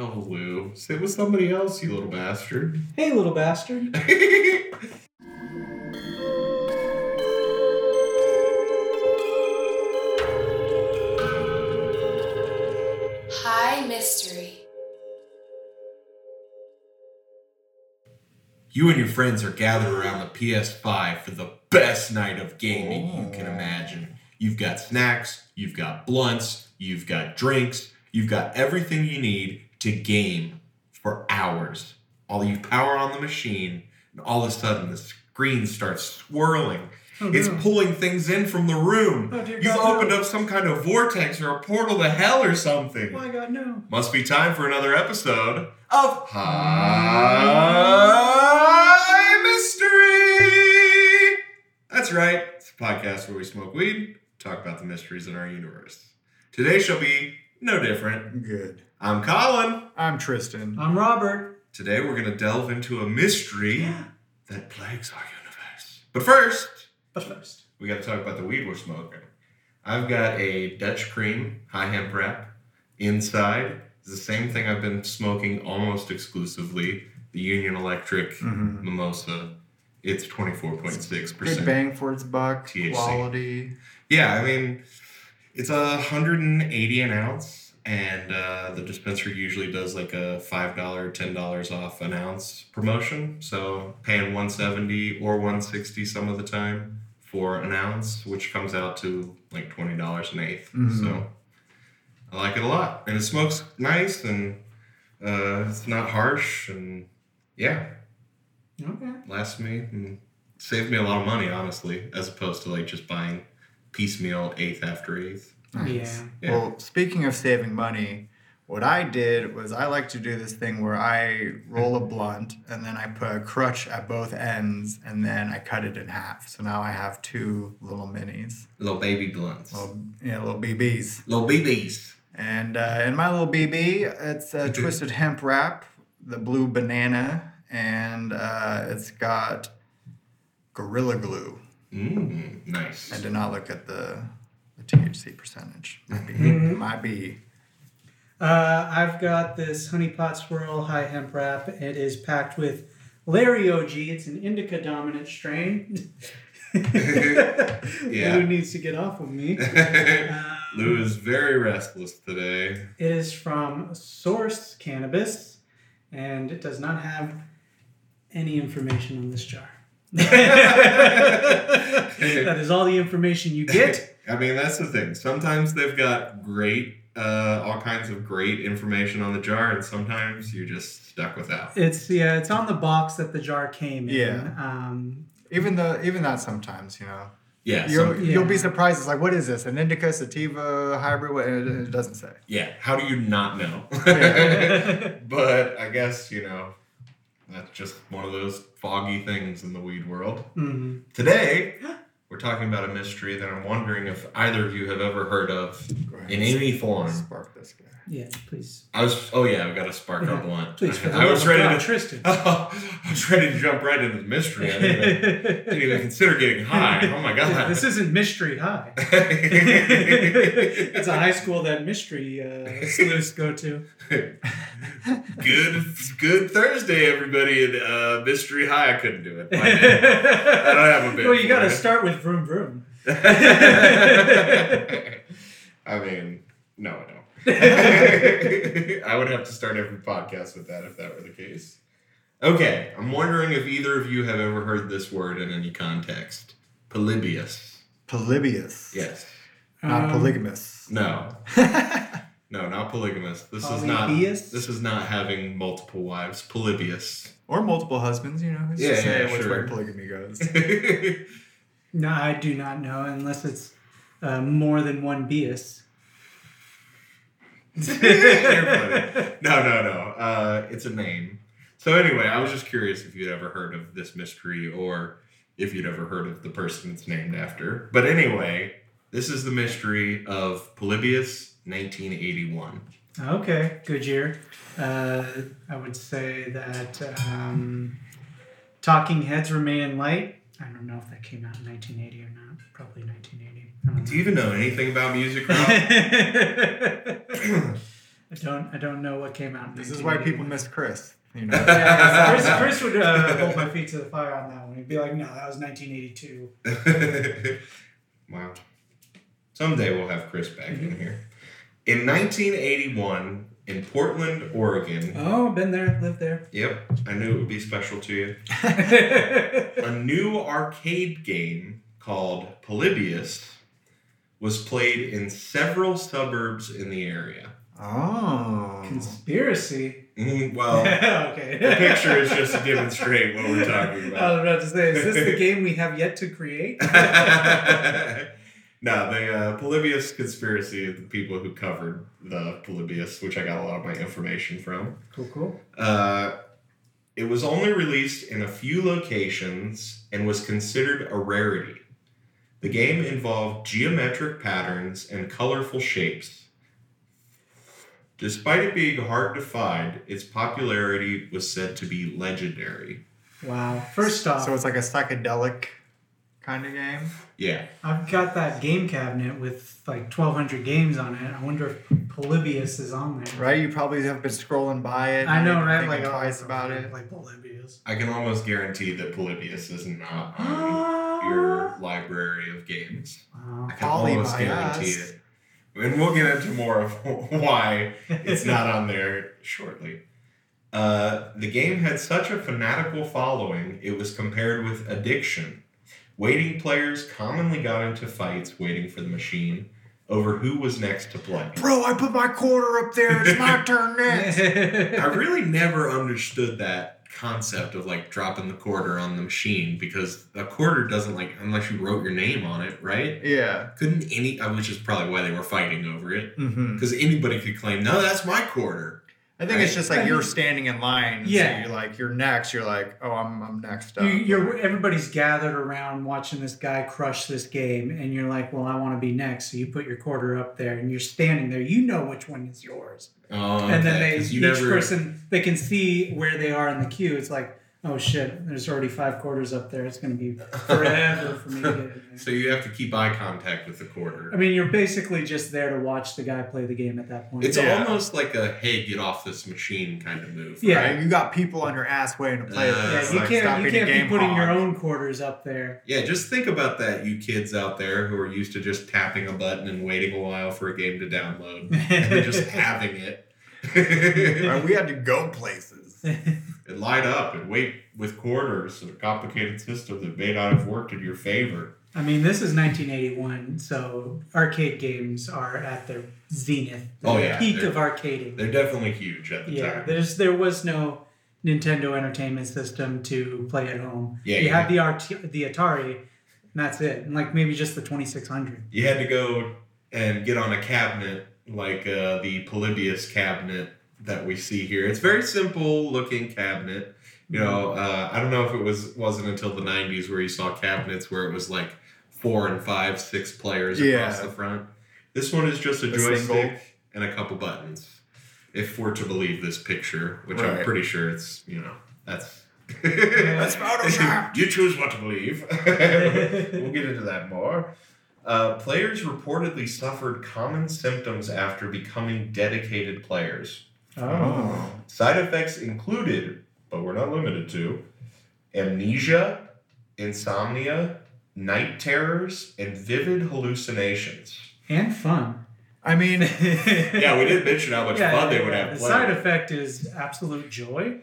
Oh, Lou. Sit with somebody else, you little bastard. Hey, little bastard. High Mystery. you and your friends are gathered around the PS5 for the best night of gaming you can oh. imagine. You've got snacks, you've got blunts, you've got drinks, you've got everything you need to game for hours. All you power on the machine, and all of a sudden the screen starts swirling. Oh, it's no. pulling things in from the room. Oh, You've God, opened no. up some kind of vortex or a portal to hell or something. Oh my god, no. Must be time for another episode of High Mystery. That's right. It's a podcast where we smoke weed, talk about the mysteries in our universe. Today shall be no different. Good. I'm Colin. I'm Tristan. I'm Robert. Today we're going to delve into a mystery that plagues our universe. But first, But first. we got to talk about the weed we're smoking. I've got a Dutch cream high hemp wrap. Inside is the same thing I've been smoking almost exclusively the Union Electric Mhm. Mimosa. It's 24.6%. Good bang for its buck. THC. Quality. Yeah, I mean, it's a 180 an ounce, and uh, the dispenser usually does like a $5, $10 off an ounce promotion. So paying 170 or 160 some of the time for an ounce, which comes out to like $20 an 8th. Mhm. So I like it a lot. And it smokes nice, and uh, it's not harsh, and yeah, Okay. lasts me and saved me a lot of money, honestly, as opposed to like just buying piecemeal eighth after eighth. Nice. Yeah. Well, speaking of saving money, what I did was I like to do this thing where I roll a blunt and then I put a crutch at both ends and then I cut it in half. So now I have two little minis, Little baby blunts. little, yeah, little BBs. Little BBs. And uh, in my little BB, it's a twisted hemp wrap, the blue banana, and uh, it's got Gorilla Glue. Mmm, nice. I did not look at the, the THC percentage. Might be, Mhm. might be. Uh, I've got this honey pot swirl high hemp wrap. It is packed with Larry OG. It's an indica dominant strain. Yeah. Who needs to get off of me? Um, Lou is very restless today. It is from Source Cannabis, and it does not have any information on this jar. That is all the information you get. I mean, that's the thing. Sometimes they've got great, uh, all kinds of great information on the jar, and sometimes you're just stuck without. It's yeah, it's on the box that the jar came in. Yeah. Um, Even the even that sometimes, you know, Yeah, you'll some- you'll be surprised. It's like, what is this? An indica sativa hybrid? What- and It, it doesn't say. yeah. How do you not know? But I guess you know that's just one of those foggy things in the weed world. mhm. Today, we're talking about a mystery that I'm wondering if either of you have ever heard of Go ahead. in any form. Spark this guy. Yeah, please. I was, oh yeah, we got a spark our Yeah, blunt. Please, I was ready God, to, Tristan. I was ready to jump right into the mystery. I didn't even, didn't even consider getting high. Oh my god! this isn't Mystery High. it's a high school that mystery uh, sleuths go to. good, good Thursday, everybody. And uh, mystery high. I couldn't do it. I don't have a bit Well, you got to start with vroom vroom. I mean, no, I don't. I would have to start every podcast with that if that were the case. Okay, I'm wondering if either of you have ever heard this word in any context. Polybius. Polybius. Yes. Not Um, polygamous. No. No, not polygamous. This is not. This is not having multiple wives. Polybius. or multiple husbands. You know, who's Yeah, to say yeah, which sure. way polygamy goes? No, I do not know unless it's uh, more than one bias. No, no, no. Uh, it's a name. So anyway, I was just curious if you'd ever heard of this mystery or if you'd ever heard of the person it's named after. But anyway, this is the mystery of Polybius, 1981. Okay, good year. Uh, I would say that um, Talking Heads Remain in Light. I don't know if that came out in 1980 or not. Probably 1980. Don't you even know anything about music, Rob? I don't. I don't know what came out. in This is why people 1981. miss Chris. You know. Yeah, Chris, Chris would uh, hold my feet to the fire on that one. He'd be like, "No, that was 1982." wow. Someday we'll have Chris back in here. In 1981, in Portland, Oregon. Oh, been there, lived there. Yep, I knew it would be special to you. A new arcade game called Polybius was played in several suburbs in the area. Oh. Conspiracy. Mm, well, okay. the picture is just to demonstrate what we're talking about. I about. was about to say, is this the game we have yet to create? No, the uh, Polybius conspiracy, the people who covered the Polybius, which I got a lot of my information from. cool, cool. Uh, it was only released in a few locations and was considered a rarity. The game involved geometric patterns and colorful shapes. Despite it being hard to find, its popularity was said to be legendary. Wow. First off, So it's like a psychedelic kind of game. Yeah. I've got that game cabinet with like 1,200 games on it. I wonder if Polybius is on there. Right? You probably have been scrolling by it. I know, maybe right? thinking Like twice oh, about it. Like Polybius. I can almost guarantee that Polybius is not on your library of games. Wow. I can Poly almost by guarantee us. it. And we'll get into more of why it's not on there shortly. Uh, the game had such a fanatical following, it was compared with addiction. Waiting players commonly got into fights waiting for the machine over who was next to play. Bro, I put my quarter up there. It's my turn next. I really never understood that concept of like dropping the quarter on the machine because a quarter doesn't like unless you wrote your name on it, right? Yeah. Couldn't any, uh, which is probably why they were fighting over it, hmm because anybody could claim, no, that's my quarter. I think it's just like I you're mean- standing in line. Yeah. So you're like, you're next. You're like, oh, I'm, I'm next up. you, you're everybody's gathered around watching this guy crush this game, and you're like, "Well, I want to be next." So you put your quarter up there, and you're standing there. You know which one is yours, Oh, and then okay, they 'cause each never, person they can see where they are in the queue. It's like, oh shit, there's already five quarters up there. It's gonna be forever for me to get in there. So you have to keep eye contact with the quarter. I mean, you're basically just there to watch the guy play the game at that point. It's Yeah. almost like a hey, get off this machine kind of move. Yeah. Right? You got people on your ass waiting to play Uh, yeah, this. you like, can't stop you being a can't be game putting your hog. own quarters up there. Yeah, just think about that, you kids out there who are used to just tapping a button and waiting a while for a game to download and then just having it. Right, we had to go places. and line up and wait with quarters, a complicated system that may not have worked in your favor. I mean, this is 1981, so arcade games are at their zenith, the Oh, yeah, peak of arcading. They're definitely huge at the Yeah, time. there's there was no Nintendo Entertainment System to play at home. Yeah, you yeah. had the RT, the Atari, and that's it, and like maybe just the 2600. You had to go and get on a cabinet like uh, the Polybius cabinet that we see here. It's very simple looking cabinet. You know, uh, I don't know if it was wasn't until the '90s where you saw cabinets where it was like four and five, six players across Yeah. the front. This one is just a A joystick single. and a couple buttons. If we're to believe this picture, which I'm pretty sure it's, you know, that's That's Photoshop. you choose what to believe. we'll get into that more. Uh, players reportedly suffered common symptoms after becoming dedicated players. Oh, Side effects included, but we're not limited to, amnesia, insomnia, night terrors, and vivid hallucinations. and fun. I mean, Yeah, we didn't mention how much Yeah, fun they would have The playing. side effect is absolute joy.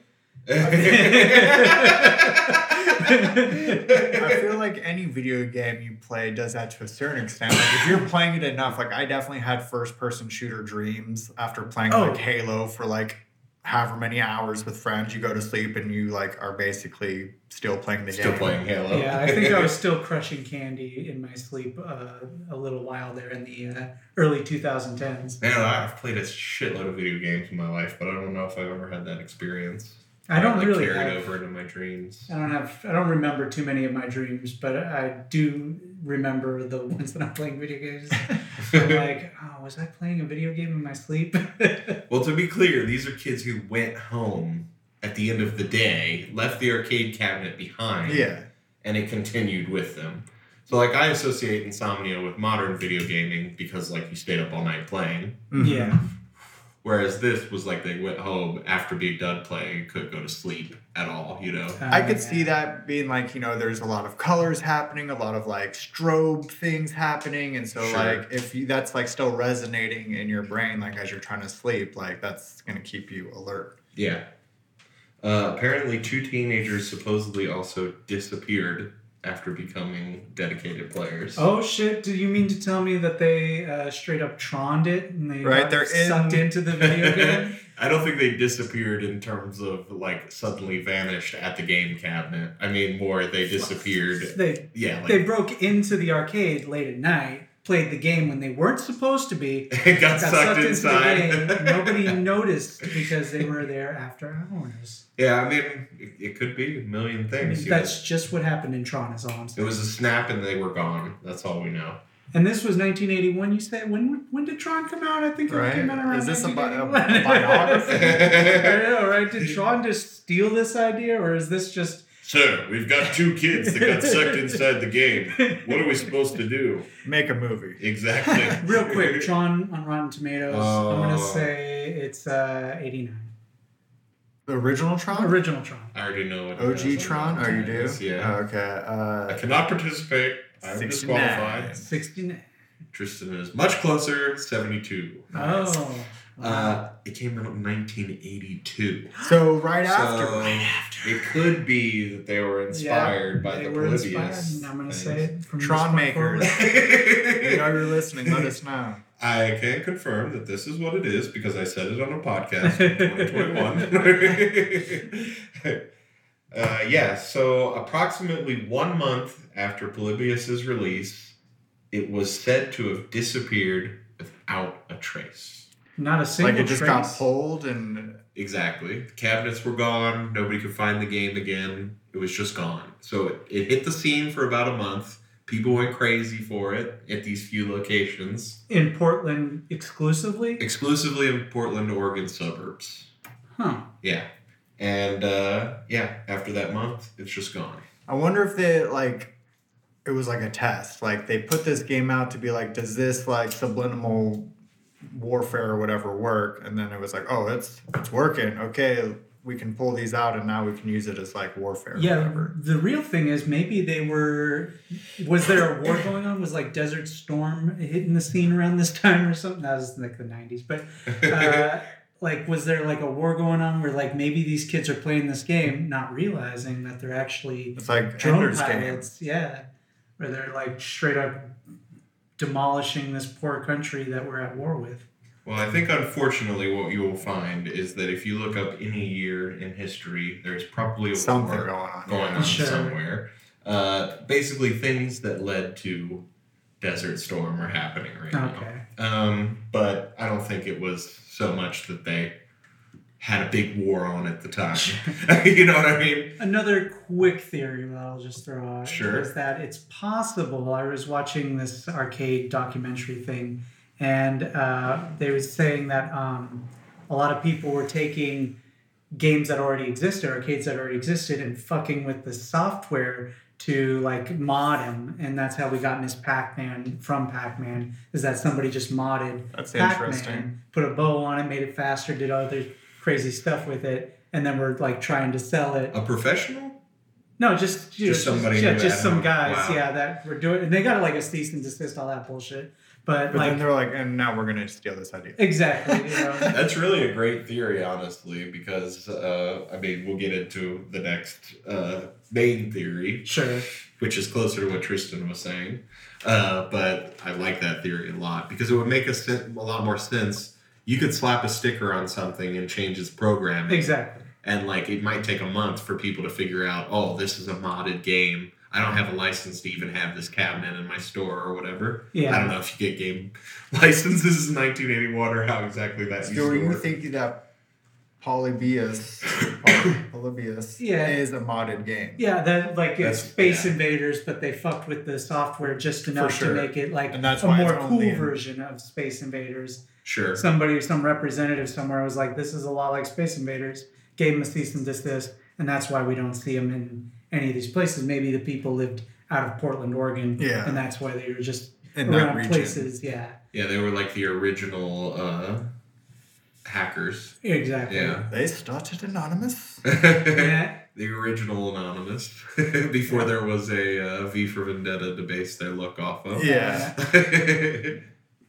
I feel like any video game you play does that to a certain extent. Like if you're playing it enough, like I definitely had first person shooter dreams after playing Oh. like Halo for like however many hours with friends. You go to sleep and you like are basically still playing the Still game. Still playing Halo. Yeah, I think I was still crushing candy in my sleep uh, a little while there in the uh, early 2010s. Man, I've played a shitload of video games in my life, but I don't know if I've ever had that experience. I don't like, really carried have, over into my dreams. I don't have I don't remember too many of my dreams, but I do remember the ones that I'm playing video games. I'm like, oh, was I playing a video game in my sleep? Well, to be clear, these are kids who went home at the end of the day, left the arcade cabinet behind, Yeah. and it continued with them. So, like, I associate insomnia with modern video gaming because, like, you stayed up all night playing. Mhm. yeah. Whereas this was like they went home after being done playing, couldn't go to sleep at all. You know. I could Uh, see that being like, you know, there's a lot of colors happening, a lot of like strobe things happening. And so, Sure. like, if you, that's like still resonating in your brain, like as you're trying to sleep, like that's going to keep you alert. Yeah. Uh, apparently, two teenagers supposedly also disappeared after becoming dedicated players. Oh shit! Do you mean to tell me that they uh, straight up troned it and they Right, got they're in- sucked into the video game? I don't think they disappeared in terms of like suddenly vanished at the game cabinet. I mean, more they disappeared. they Yeah, like they broke into the arcade late at night, played the game when they weren't supposed to be, got, got sucked, sucked into the game. Nobody noticed because they were there after hours. yeah, I mean, it, it could be a million I mean, things. know. that's just what happened in Tron. Is all I'm It was a snap and they were gone. That's all we know. And this was 1981. You said when? When did Tron come out? I think it Right? came out around Is this a bi- a 1981. biography? I know, right? Did Tron just steal this idea, or is this just? Sir, we've got two kids that got sucked inside the game. What are we supposed to do? Make a movie. Exactly. Real quick, Tron on Rotten Tomatoes. I'm gonna Oh. say it's uh, 89. The original Tron? Original Tron. I already know what it OG is. Tron? Oh, you do? Yeah. Oh, okay. I Uh, cannot participate. I'm 69. disqualified. 69. Tristan is much closer, 72. Oh. Uh, it came out in 1982. so right So after. it could be that they were inspired by they the were Polybius. inspired, I'm gonna say it from Tron this point forward. makers. You know you're listening. Let us know. I can confirm that this is what it is because I said it on a podcast in 2021. uh, yeah, so approximately one month after Polybius's release, it was said to have disappeared without a trace. Not a single Like it just trace. got pulled and Exactly. The cabinets were gone. Nobody could find the game again. It was just gone. So it, it hit the scene for about a month. People went crazy for it at these few locations, in Portland exclusively. exclusively in Portland, Oregon suburbs. Huh. Yeah. And uh, yeah, after that month, it's just gone. I wonder if they like it was like a test. Like they put this game out to be like, does this like subliminal warfare or whatever work? And then it was like, oh, it's it's working. Okay, we can pull these out and now we can use it as like warfare. Yeah, whatever. the real thing is maybe they were. Was there a war going on? Was like Desert Storm hitting the scene around this time or something? That was like the '90s, but uh, like, was there like a war going on where like maybe these kids are playing this game, not realizing that they're actually It's like drone Ender's Game. pilots? Yeah, where they're like straight up demolishing this poor country that we're at war with. Well, I think unfortunately, what you will find is that if you look up any year in history, there's probably a Something war going on. going on Sure. somewhere. Uh, basically, things that led to Desert Storm are happening right now. Okay. Um, but I don't think it was so much that they had a big war on at the time. you know what I mean? Another quick theory that I'll just throw out Sure. is that it's possible. I was watching this arcade documentary thing, and uh, they were saying that um, a lot of people were taking games that already existed, arcades that already existed, and fucking with the software to like mod them, and that's how we got Miss Pac-Man from Pac-Man. Is that somebody just modded That's Pac-Man, interesting. put a bow on it, made it faster, did other crazy stuff with it, and then we're like trying to sell it. A professional? No, just Just know, somebody yeah, just some them. guys, Wow. yeah, that were doing. And they got like a cease and desist, all that bullshit. But, But like then they're like, and now we're gonna steal this idea. exactly, you know. That's really a great theory, honestly, because uh, I mean, we'll get into the next uh, main theory, sure. which is closer to what Tristan was saying. Uh, but I like that theory a lot because it would make a, sen- a lot more sense. You could slap a sticker on something and change its programming. Exactly. And like it might take a month for people to figure out, oh, this is a modded game. I don't have a license to even have this cabinet in my store or whatever. Yeah. I don't know if you get game licenses in 1981 or how exactly that used So to you work. think that Polybius, Polybius Yeah. is a modded game? Yeah, that like it's Space yeah. Invaders, but they fucked with the software just enough sure. to make it like And that's a more cool version of Space Invaders. Sure. Somebody, some representative somewhere was like, "This is a lot like Space Invaders." Gave them a cease and desist, and that's why we don't see them in any of these places. Maybe the people lived out of Portland, Oregon, Yeah. and that's why they were just In that around region. places. Yeah, Yeah, they were like the original uh, hackers. Exactly. Yeah. They started anonymous. Yeah. the original Anonymous before there was a uh, V for Vendetta to base their look off of. Yeah.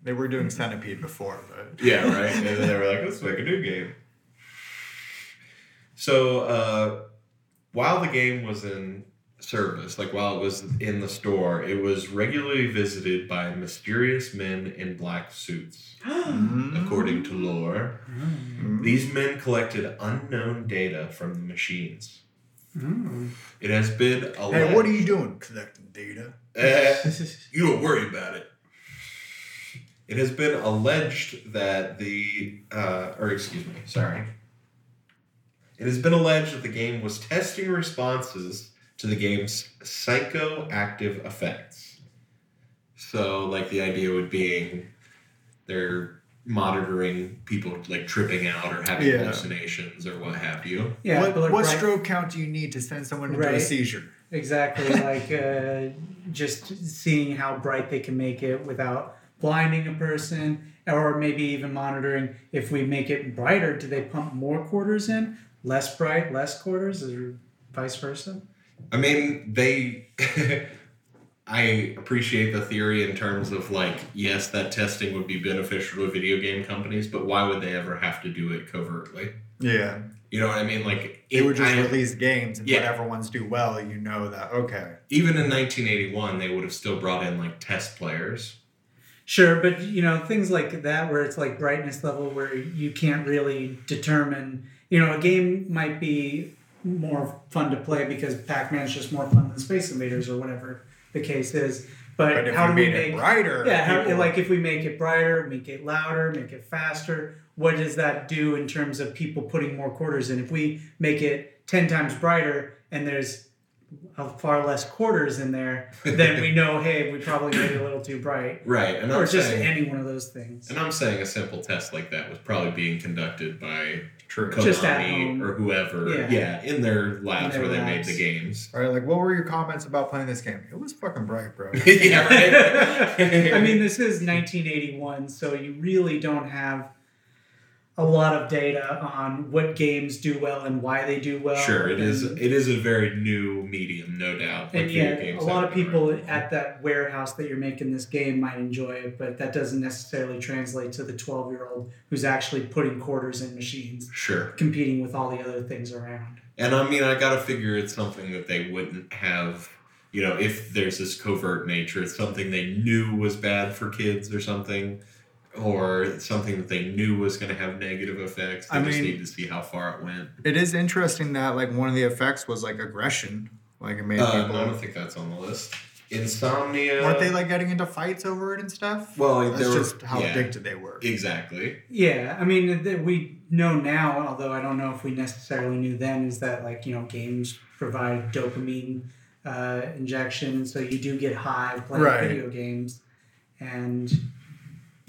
yeah, They were doing Centipede before, but yeah, right. And then they were like, let's make a new game. So uh, while the game was in service, like while it was in the store, it was regularly visited by mysterious men in black suits, according to lore. Mm. These men collected unknown data from the machines. Mm. It has been a hey, what are you doing? Collecting data. Eh, you don't worry about it. It has been alleged that the, uh, or excuse me, sorry. It has been alleged that the game was testing responses to the game's psychoactive effects. So, like, the idea would being they're monitoring people like tripping out or having Yeah. hallucinations or what have you. Yeah. what but what right- stroke count do you need to send someone into a seizure? Exactly, like uh, just seeing how bright they can make it without blinding a person, or maybe even monitoring if we make it brighter, do they pump more quarters in? Less bright, less quarters, or vice versa? I mean, they. I appreciate the theory in terms of like, yes, that testing would be beneficial to video game companies, but why would they ever have to do it covertly? Yeah. You know what I mean? Like, They it, would just I- release games and Yeah. whatever ones do well, you know that okay. even in 1981, they would have still brought in like test players. Sure, but you know things like that where it's like brightness level where you can't really determine. You know, a game might be more fun to play because Pac-Man's just more fun than Space Invaders or whatever the case is. But, But how do we make it brighter, Yeah, how, like if we make it brighter, make it louder, make it faster, what does that do in terms of people putting more quarters in? If we make it 10 times brighter and there's far less quarters in there, then we know, hey, we probably made it a little too bright. Right. And I'm Or just saying, any one of those things. and I'm saying a simple test like that was probably being conducted by True. Konami Just at home. or whoever. Yeah. Yeah. in their labs In their where they made the games. All right, like what were your comments about playing this game? It was fucking bright, bro. yeah, right. I mean, this is 1981, so you really don't have a lot of data on what games do well and why they do well. Sure, it is. And- It is a very new medium, no doubt. like and yeah, a lot of people around. at that warehouse that you're making this game might enjoy it, but that doesn't necessarily translate to the 12 year old who's actually putting quarters in machines, Sure, competing with all the other things around. and I mean, I gotta figure it's something that they wouldn't have. You know, if there's this covert nature, it's something they knew was bad for kids or something, or something that they knew was going to have negative effects. They I just mean- need to see how far it went. It is interesting that like one of the effects was like aggression. Like it made Uh, people I don't think that's on the list. Insomnia. weren't they like getting into fights over it and stuff? Well, That's they were- just how yeah. addicted they were. Exactly. Yeah, I mean, th- we know now, although I don't know if we necessarily knew then, is that like, you know, games provide dopamine uh, injection, so you do get high playing Right. video games. And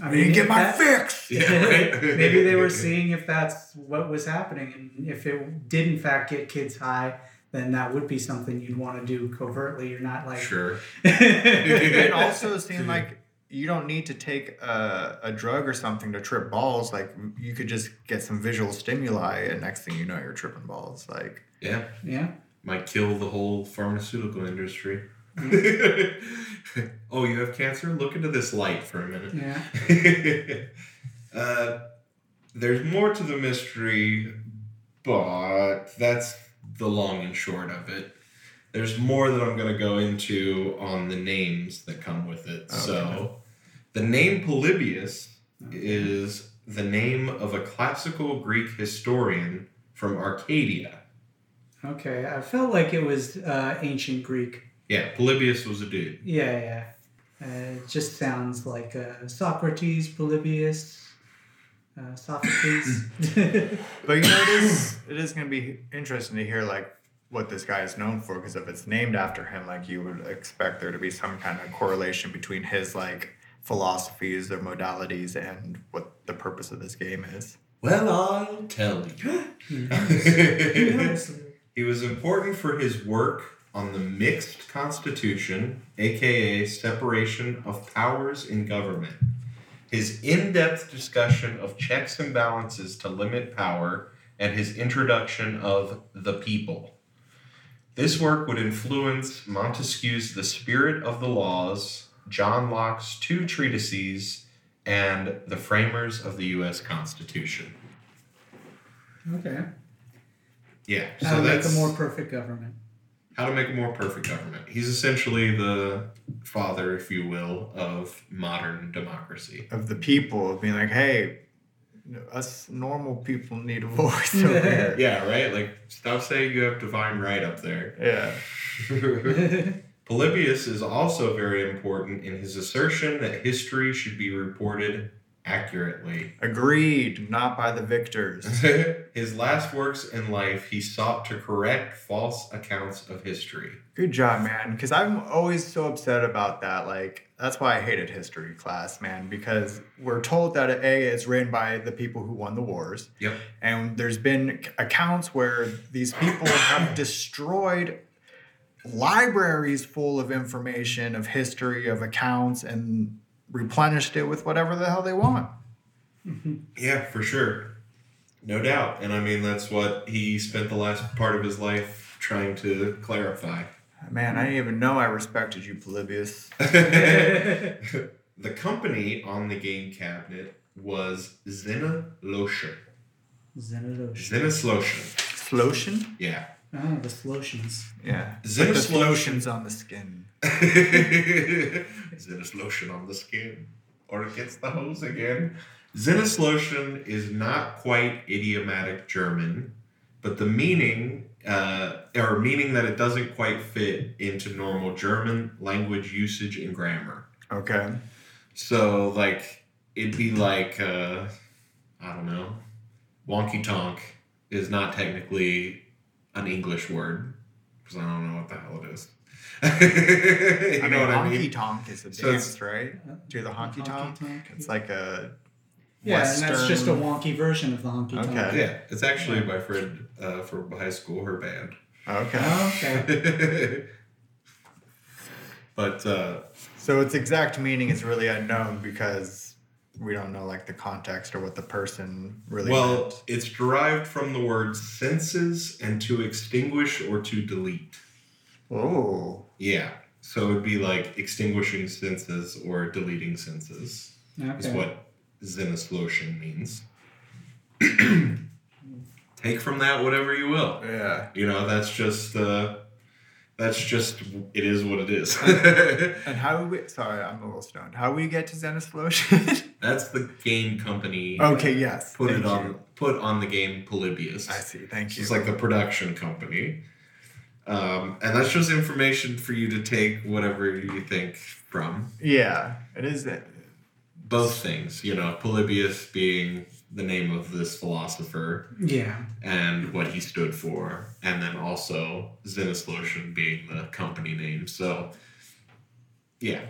I mean, didn't get my that- fix. Yeah, right. maybe they were seeing if that's what was happening, and if it did in fact get kids high, then that would be something you'd want to do covertly. You're not like Sure. it also seemed like you don't need to take a, a drug or something to trip balls. Like you could just get some visual stimuli, and next thing you know, you're tripping balls. Like Yeah. yeah. Might kill the whole pharmaceutical industry. oh, you have cancer? Look into this light for a minute. Yeah. uh, there's more to the mystery, but that's the long and short of it. There's more that I'm going to go into on the names that come with it. So, the name Polybius is the name of a classical Greek historian from Arcadia. Okay, I felt like it was uh, ancient Greek. Yeah, Polybius was a dude. Yeah, yeah. Uh, it just sounds like uh, Socrates, Polybius, uh, Sophocles. But you know, it is it is going to be interesting to hear like what this guy is known for because if it's named after him, like you would expect there to be some kind of correlation between his like philosophies or modalities and what the purpose of this game is. Well, I'll tell you. He was important for his work on the mixed constitution, aka separation of powers in government. his in depth discussion of checks and balances to limit power, and his introduction of the people. This work would influence Montesquieu's The Spirit of the Laws, John Locke's two treatises, and the framers of the U.S. Constitution. Okay. Yeah, How so to make that's a more perfect government. How to make a more perfect government. He's essentially the father, if you will, of modern democracy. Of the people of being like, hey, us normal people need a voice over here. Yeah, right? Like, stop saying you have divine right up there. Yeah. Polybius is also very important in his assertion that history should be reported accurately. Agreed, not by the victors. his last works in life, he sought to correct false accounts of history. Good job, man. Because I'm always so upset about that. Like, that's why I hated history class, man. Because we're told that A, it's written by the people who won the wars. Yep. And there's been accounts where these people have destroyed libraries full of information, of history, of accounts, and replenished it with whatever the hell they want. Yeah, for sure. No doubt. And I mean, that's what he spent the last part of his life trying to clarify. Man, I didn't even know I respected you, Polybius. the company on the game cabinet was Zenalotion. Xenodosha. Zenoslotion. Slotion? Yeah. Oh, the Slotians. Yeah. Xenos Like the lotion. lotions on the skin. Zenoslotion on the skin. Or it gets the hose again. Zenoslotion is not quite idiomatic German, but the meaning, uh, or meaning that it doesn't quite fit into normal German language usage and grammar. Okay. So, like, it'd be like, uh, I don't know, wonky tonk is not technically an English word because I don't know what the hell it is. you I know mean, what I honky tonk is a So dance, right? Do the honky tonk. Honky-tonk. It's like a Yeah, Western. and that's just a wonky version of the honky tonk. Okay. Yeah, it's actually my friend uh, from high school, her band. Okay. Okay. but uh, So its exact meaning is really unknown because we don't know like the context or what the person really well, meant. it's derived from the words senses and to extinguish or to delete. Oh. Yeah. So it'd be like extinguishing senses or deleting senses okay. is Okay. what Zenoslotion means. Take from that whatever you will. Yeah. You know, that's just uh that's just it is what it is. And how do we sorry, I'm a little stoned. How we get to Xenosplosion? that's the game company okay, yes. put thank it on put on the game Polybius. I see, thank you. It's like the production company. Um, and that's just information for you to take whatever you think from. yeah, it is Both things, you know, Polybius being the name of this philosopher Yeah. and what he stood for, and then also Zenoslotion being the company name. So, yeah.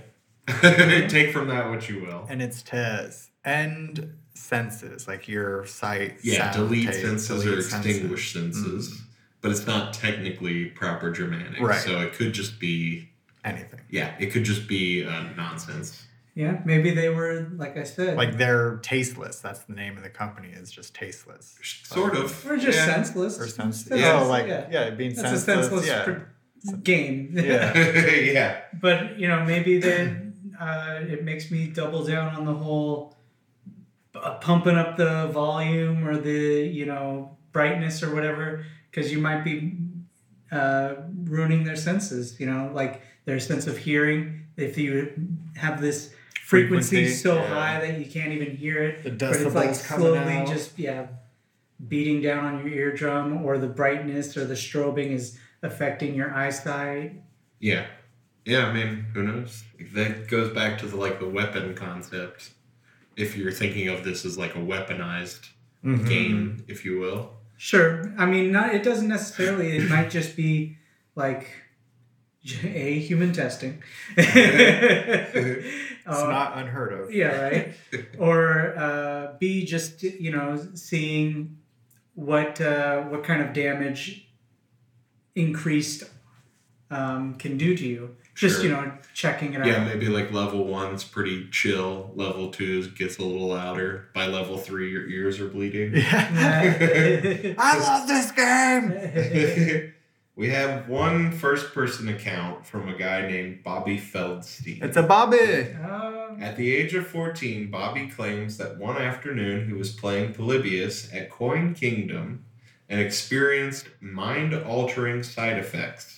take from that what you will. and it's to end senses, like your sight. Yeah, sound, delete taste, senses delete or extinguish senses. Mm. But it's not technically proper Germanic. Right. So it could just be, Anything. yeah, it could just be uh, nonsense. Yeah. Maybe they were, like I said, Like they're tasteless. That's the name of the company. Is just tasteless. Sort of. or just yeah. senseless. Or senseless. Senseless, Oh, like yeah. yeah, being That's a senseless. senseless yeah. pr- game. Yeah. yeah. but you know, maybe then uh, it makes me double down on the whole uh, pumping up the volume or the you know brightness or whatever, because you might be uh, ruining their senses. You know, like their sense of hearing. If you have this frequency, Frequency, so yeah. high that you can't even hear it, The but it's like slowly out. just yeah beating down on your eardrum, or the brightness or the strobing is affecting your eyesight. Yeah. Yeah, I mean, who knows? That goes back to the like the weapon concept. If you're thinking of this as like a weaponized Mhm. game, if you will. Sure. I mean, not it doesn't necessarily. It might just be like a human testing. It's Uh, not unheard of. yeah, right. Or uh, B just you know seeing what uh, what kind of damage increased um, can do to you. Just Sure. you know, checking it Yeah, out. maybe like level one's pretty chill. Level two gets a little louder. By level three, your ears are bleeding. Yeah. I love this game. we have one first person account from a guy named Bobby Feldstein. It's a Bobby. Um, At the age of 14, Bobby claims that one afternoon he was playing Polybius at Coin Kingdom and experienced mind altering side effects.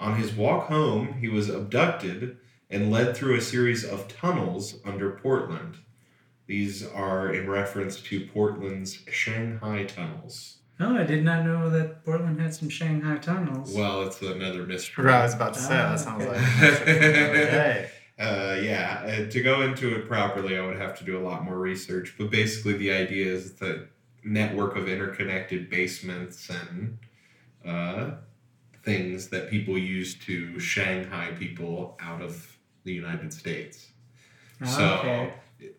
On his walk home, he was abducted and led through a series of tunnels under Portland. These are in reference to Portland's Shanghai tunnels. oh, I did not know that Portland had some Shanghai tunnels. Well, it's another mystery. What I was about to say. Ah, That sounds okay. like. hey. Uh, yeah, uh, to go into it properly, I would have to do a lot more research. But basically, the idea is the network of interconnected basements and uh, things that people use to Shanghai people out of the United States. Okay. So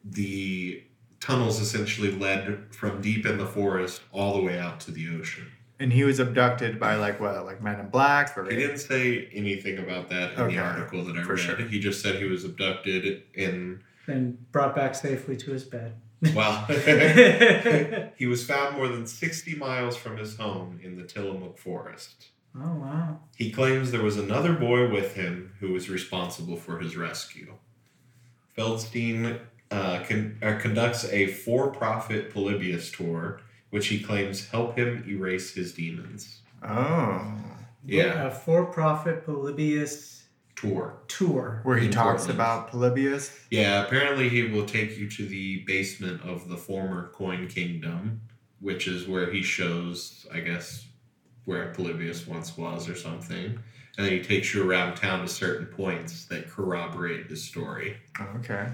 the tunnels essentially led from deep in the forest all the way out to the ocean. And he was abducted by like what, like Men in Black, or He didn't say anything about that in Okay, the article that I for read. sure. He just said he was abducted in Then brought back safely to his bed. well. he was found more than 60 miles from his home in the Tillamook Forest. Wow. He claims there was another boy with him who was responsible for his rescue. Feldstein uh, con- uh, conducts a for profit Polybius tour, which he claims help him erase his demons. Oh. Yeah. A for-profit Polybius Tour. tour. Where he In talks Portland. about Polybius. Yeah, apparently he will take you to the basement of the former Coin Kingdom, which is where he shows, I guess, where Polybius once was or something. And then he takes you around town to certain points that corroborate his story. Oh, okay.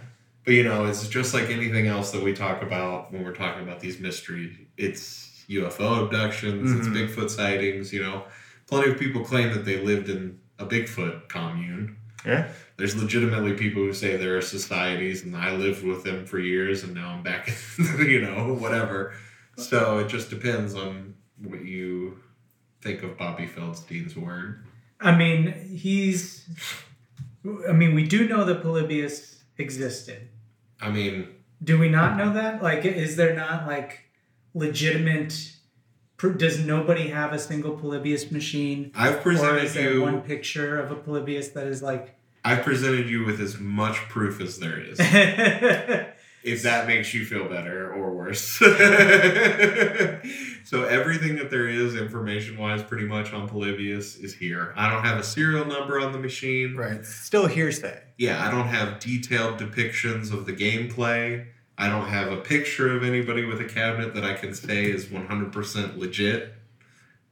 But you know, it's just like anything else that we talk about when we're talking about these mysteries. It's UFO abductions, Mhm. it's Bigfoot sightings, you know. Plenty of people claim that they lived in a Bigfoot commune. Yeah. There's legitimately people who say there are societies and I lived with them for years and now I'm back, you know, whatever. So it just depends on what you think of Bobby Feldstein's word. I mean, he's. I mean, we do know that Polybius existed. I mean, Do we not know that? Like, is there not like legitimate? Does nobody have a single Polybius machine? I've Or presented is there you one picture of a Polybius that is like? I've presented you with as much proof as there is. if that makes you feel better or worse. so everything that there is information wise pretty much on Polybius is here. I don't have a serial number on the machine. Right. Still hearsay. Yeah, I don't have detailed depictions of the gameplay. I don't have a picture of anybody with a cabinet that I can say is 100% legit.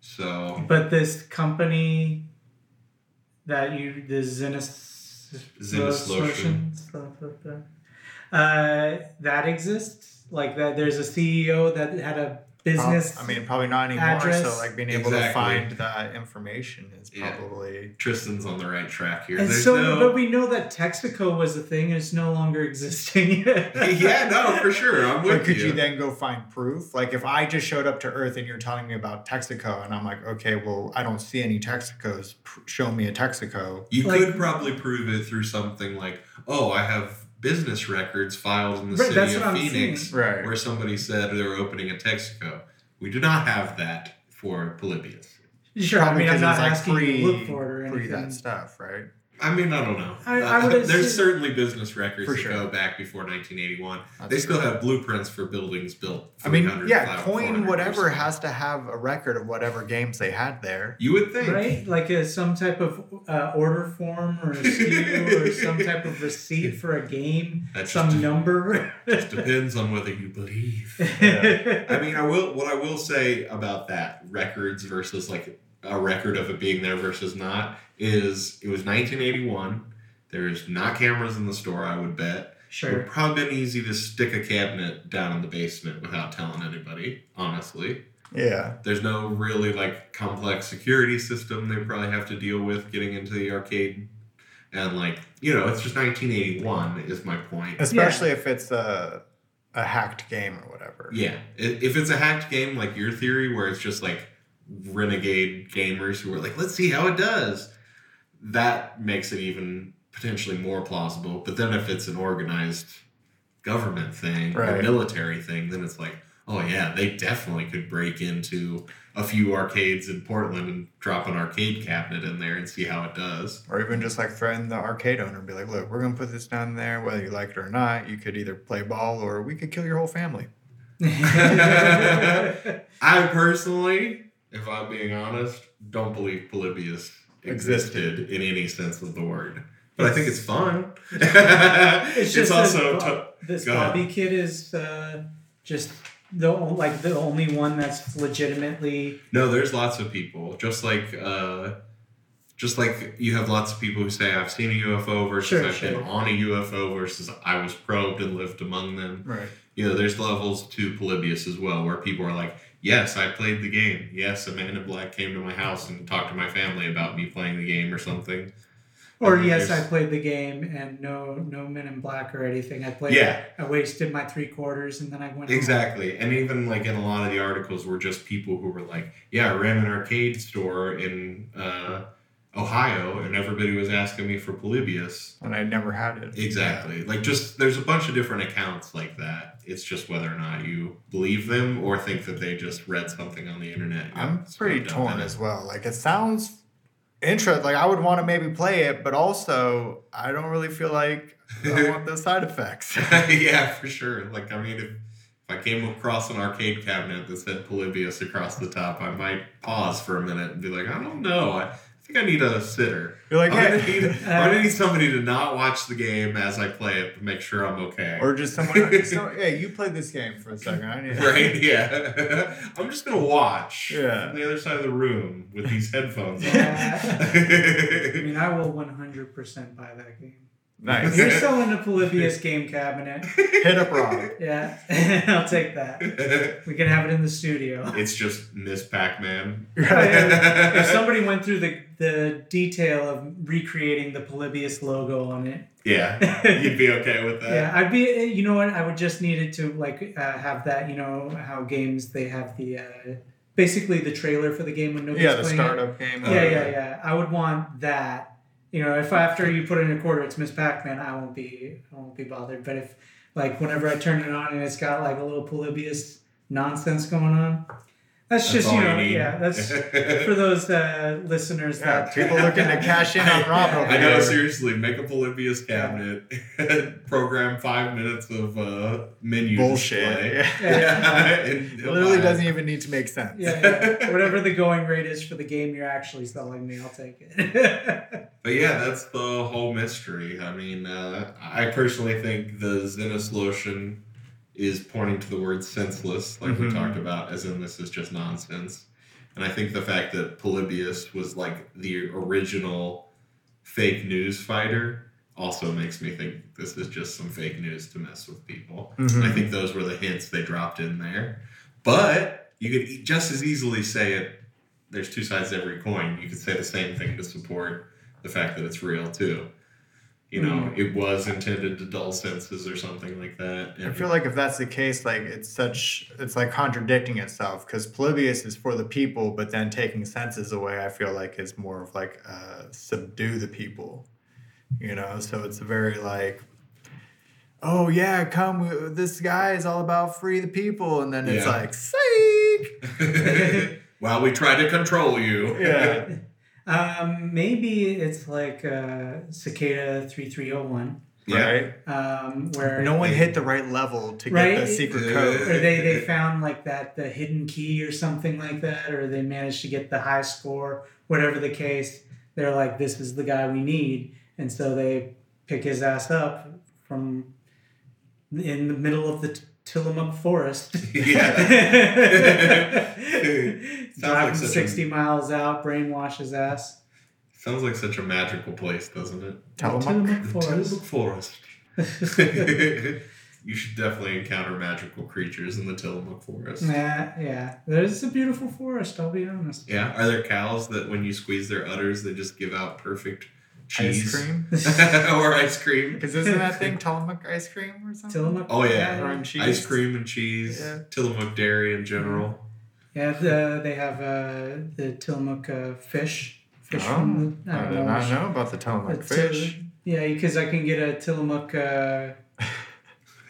So, but this company that you the Zenus Zenus Lotion. uh, that exists. Like that, there's a CEO that had a business. Prob- I mean, probably not anymore. address. So, like, being able to find that information is Yeah. probably. Tristan's on the right track here. and There's so, no... but we know that Texaco was a thing and it's no longer existing. yeah, no, for sure. I'm with But could you. you then go find proof? Like, if I just showed up to Earth and you're telling me about Texaco, and I'm like, okay, well, I don't see any Texacos. Show me a Texaco. You Like- could probably prove it through something like, oh, I have business records filed in the Right, city of Phoenix. Right. where somebody said they were opening a Texaco. We do not have that for Polybius. sure, I Probably mean, I'm 'cause not it's, like, asking pre, you to look for it or pre anything. that stuff, right? I mean, I don't know. I- I would Uh, there's certainly business records For that sure. go back before 1981. That's they still true. have blueprints for buildings built. I mean, yeah, Coin whatever has to have a record of whatever games they had there. You would think. right? Like a, some type of uh, order form or a or some type of receipt for a game, That some just- number. Just depends on whether you believe. Yeah. I mean, I will. What I will say about that records versus like a record of it being there versus not is it was 1981. There's not cameras in the store. I would bet. It sure. would probably been easy to stick a cabinet down in the basement without telling anybody. Honestly, Yeah. there's no really like complex security system they probably have to deal with getting into the arcade. And like you know, it's just 1981 is my point. Especially if it's a, a hacked game or whatever. Yeah, if it's a hacked game like your theory, where it's just like renegade gamers who are like, let's see how it does, that makes it even potentially more plausible. But then if it's an organized government thing or Right. military thing, then it's like, oh yeah, they definitely could break into a few arcades in Portland and drop an arcade cabinet in there and see how it does. Or even just like threaten the arcade owner and be like, look, we're gonna put this down there, whether you like it or not. You could either play ball or we could kill your whole family. I personally, if I'm being honest, don't believe Polybius existed in any sense of the word. But I think it's fun. it's it's, just also this, to- this go ahead. Bobby kid is uh, just the like the only one that's legitimately no. There's lots of people, just like uh, just like you have lots of people who say I've seen a UFO versus Sure, I've sure. been on a UFO versus I was probed and lived among them. Right. You know, there's levels to Polybius as well, where people are like, "Yes, I played the game. Yes, a man in black came to my house and talked to my family about me playing the game or something." or And yes I played the game and no no men in black or anything I played Yeah. I wasted my three quarters and then I went home. Exactly. And even like in a lot of the articles were just people who were like, yeah, I ran an arcade store in uh, Ohio and everybody was asking me for Polybius. And I never had it. Exactly. Like just there's a bunch of different accounts like that. It's just whether or not you believe them or think that they just read something on the internet. I'm pretty torn as well. Like it sounds interesting. Like I would want to maybe play it, but also I don't really feel like I want those side effects. yeah, for sure. Like I mean if if I came across an arcade cabinet that said Polybius across the top, I might pause for a minute and be like, I don't know. I, I think I need a sitter. You're like, I'm, gonna hey, need, I'm gonna need somebody to not watch the game as I play it to make sure I'm okay. or just someone. so, hey, you play this game for a second. I need. right? Yeah. I'm just gonna watch Yeah. from the other side of the room with these headphones on. I mean I will 100% buy that game if Nice. you're selling a Polybius game cabinet Hit up Rob. yeah I'll take that we can have it in the studio it's just Miss Pac-Man. if somebody went through the, the detail of recreating the Polybius logo on it, yeah, you'd be okay with that. yeah, I'd be. You know what? I would just need it to like uh, have that. You know how games they have the uh, basically the trailer for the game when nobody's Yeah, the playing startup game. It. Yeah, yeah, yeah. I would want that. You know, if after you put in a quarter, it's Miss Pac-Man, I won't be. I won't be bothered. But if like whenever I turn it on and it's got like a little Polybius nonsense going on, that's, That's just you you know, need. yeah, that's for those uh, listeners Yeah, that people looking to cash in on Rob over I know, here. seriously. Make a Polybius cabinet, program five minutes of uh, menu Bullshit. display. Yeah. Yeah. and It literally doesn't even need to make sense. yeah, yeah. whatever the going rate is for the game you're actually selling me, I'll take it. But yeah, that's the whole mystery. I mean, uh, I personally think the Sinneslöschen is pointing to the word senseless, like we Mhm. talked about, as in this is just nonsense. And I think the fact that Polybius was like the original fake news fighter also makes me think this is just some fake news to mess with people. Mhm. I think those were the hints they dropped in there. But you could just as easily say it. There's two sides to every coin. You could say the same thing to support the fact that it's real too. You know, it was intended to dull senses or something like that. And I feel like if that's the case, like it's such, it's like contradicting itself because Polybius is for the people, but then taking senses away, I feel like is more of like uh, subdue the people, you know. So it's very like, oh yeah, come, this guy is all about free the people, and then it's Yeah. like, psych. While we try to control you. Yeah. um, maybe it's like uh, Cicada three three zero one, Yeah. Right. um, where No one hit the right level to get the secret Uh, code. or they, they found like that the hidden key or something like that, or they managed to get the high score, whatever the case. They're like, this is the guy we need, and so they pick his ass up from in the middle of the T- Tillamook forest. Yeah. Sounds Drive like him such a- 60 miles out, brainwashes his ass. Sounds like such a magical place, doesn't it? Tillamook? Tillamook forest. Tillamook Forest. you should definitely encounter magical creatures in the Tillamook Forest. Yeah, yeah. There's a beautiful forest, I'll be honest. Yeah. Are there cows that when you squeeze their udders, they just give out perfect cheese? Ice cream. or ice cream? Because isn't that thing Tillamook ice cream or something? Tillamook. Oh, yeah. Or in cheese. Ice cream and cheese. Yeah. Tillamook dairy in general. Yeah, the, they have uh, the Tillamook uh, fish. Fish Oh, from the, I don't did not know about the Tillamook the fish. Till- yeah, because I can get a Tillamook uh,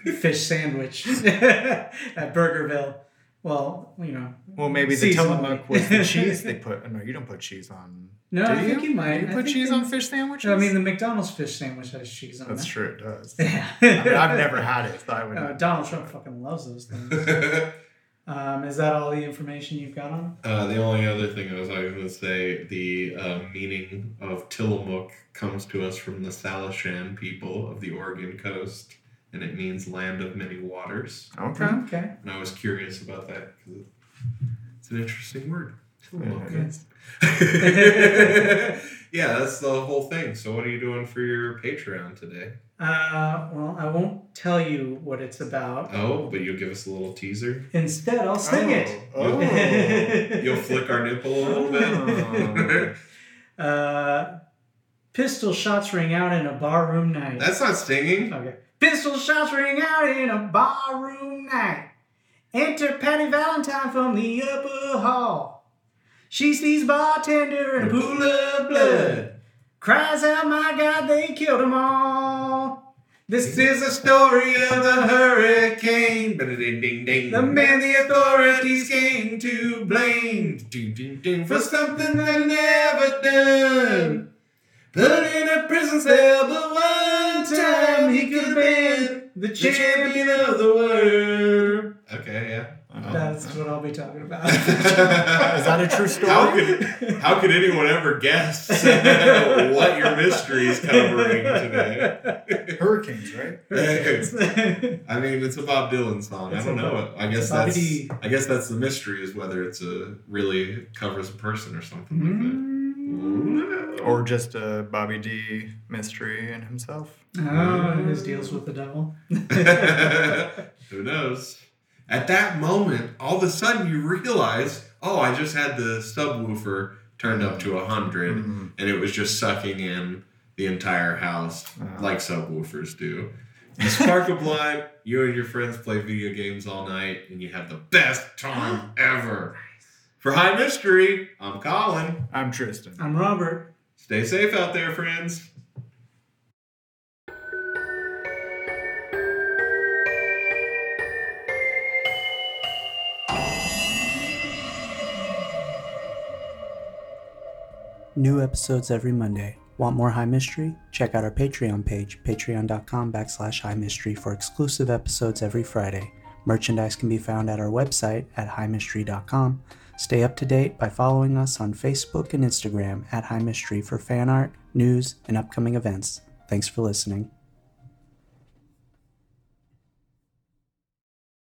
fish sandwich at Burgerville. Well, you know. Well, maybe the. Tillamook was the cheese they put. No, you don't put cheese on. No, do I think you might. Do you put cheese they- on fish sandwiches? I mean, the McDonald's fish sandwich has cheese on it. that's it. true. It does. Yeah. I mean, I've never had it, so I would. Uh, Donald Trump fucking loves those things. Um, is that all the information you've got on? Uh, the only other thing I was going to say, the uh, meaning of Tillamook comes to us from the Salishan people of the Oregon coast, and it means land of many waters. okay. Okay. And I was curious about that because it's an interesting word. Tillamook. Yeah, it is. yeah, that's the whole thing. So, what are you doing for your Patreon today? Uh, well, I won't tell you what it's about. Oh, but you'll give us a little teaser. Instead, I'll sing it. Oh. You'll flick our nipple a little bit. Uh, pistol shots ring out in a barroom night. That's not stinging. okay. Pistol shots ring out in a barroom night. Enter Patty Valentine from the upper hall. She sees bartender in a pool of blood. Cries out, my God, they killed them all. This is a story of the hurricane. Ding, ding, ding. The man the authorities came to blame for something they never done. Put in a prison cell, but one time he could have been the the champion of the world. Okay, yeah. That's what I'll be talking about. Is that a true story? How could, how could anyone ever guess what your mystery is covering today? Hurricanes, right? I mean, it's a Bob Dylan song. It's I don't know it. I guess that's. D. I guess that's the mystery is whether it's a really covers a person or something like Mm. that. Or just a Bobby D mystery in himself. oh, his deals with the devil. Who knows? At that moment, all of a sudden you realize, oh, I just had the subwoofer turned up to a 100 Mhm. and it was just sucking in the entire house Oh. like subwoofers do. You spark a blind, you and your friends play video games all night, and you have the best time ever. For High Mystery, I'm Colin. I'm Tristan. I'm Robert. Stay safe out there, friends. New episodes every Monday. Want more High Mystery? Check out our Patreon page, patreon.com backslash high mystery for exclusive episodes every Friday. Merchandise can be found at our website at highmystery.com. Stay up to date by following us on Facebook and Instagram at High Mystery for fan art, news, and upcoming events. Thanks for listening.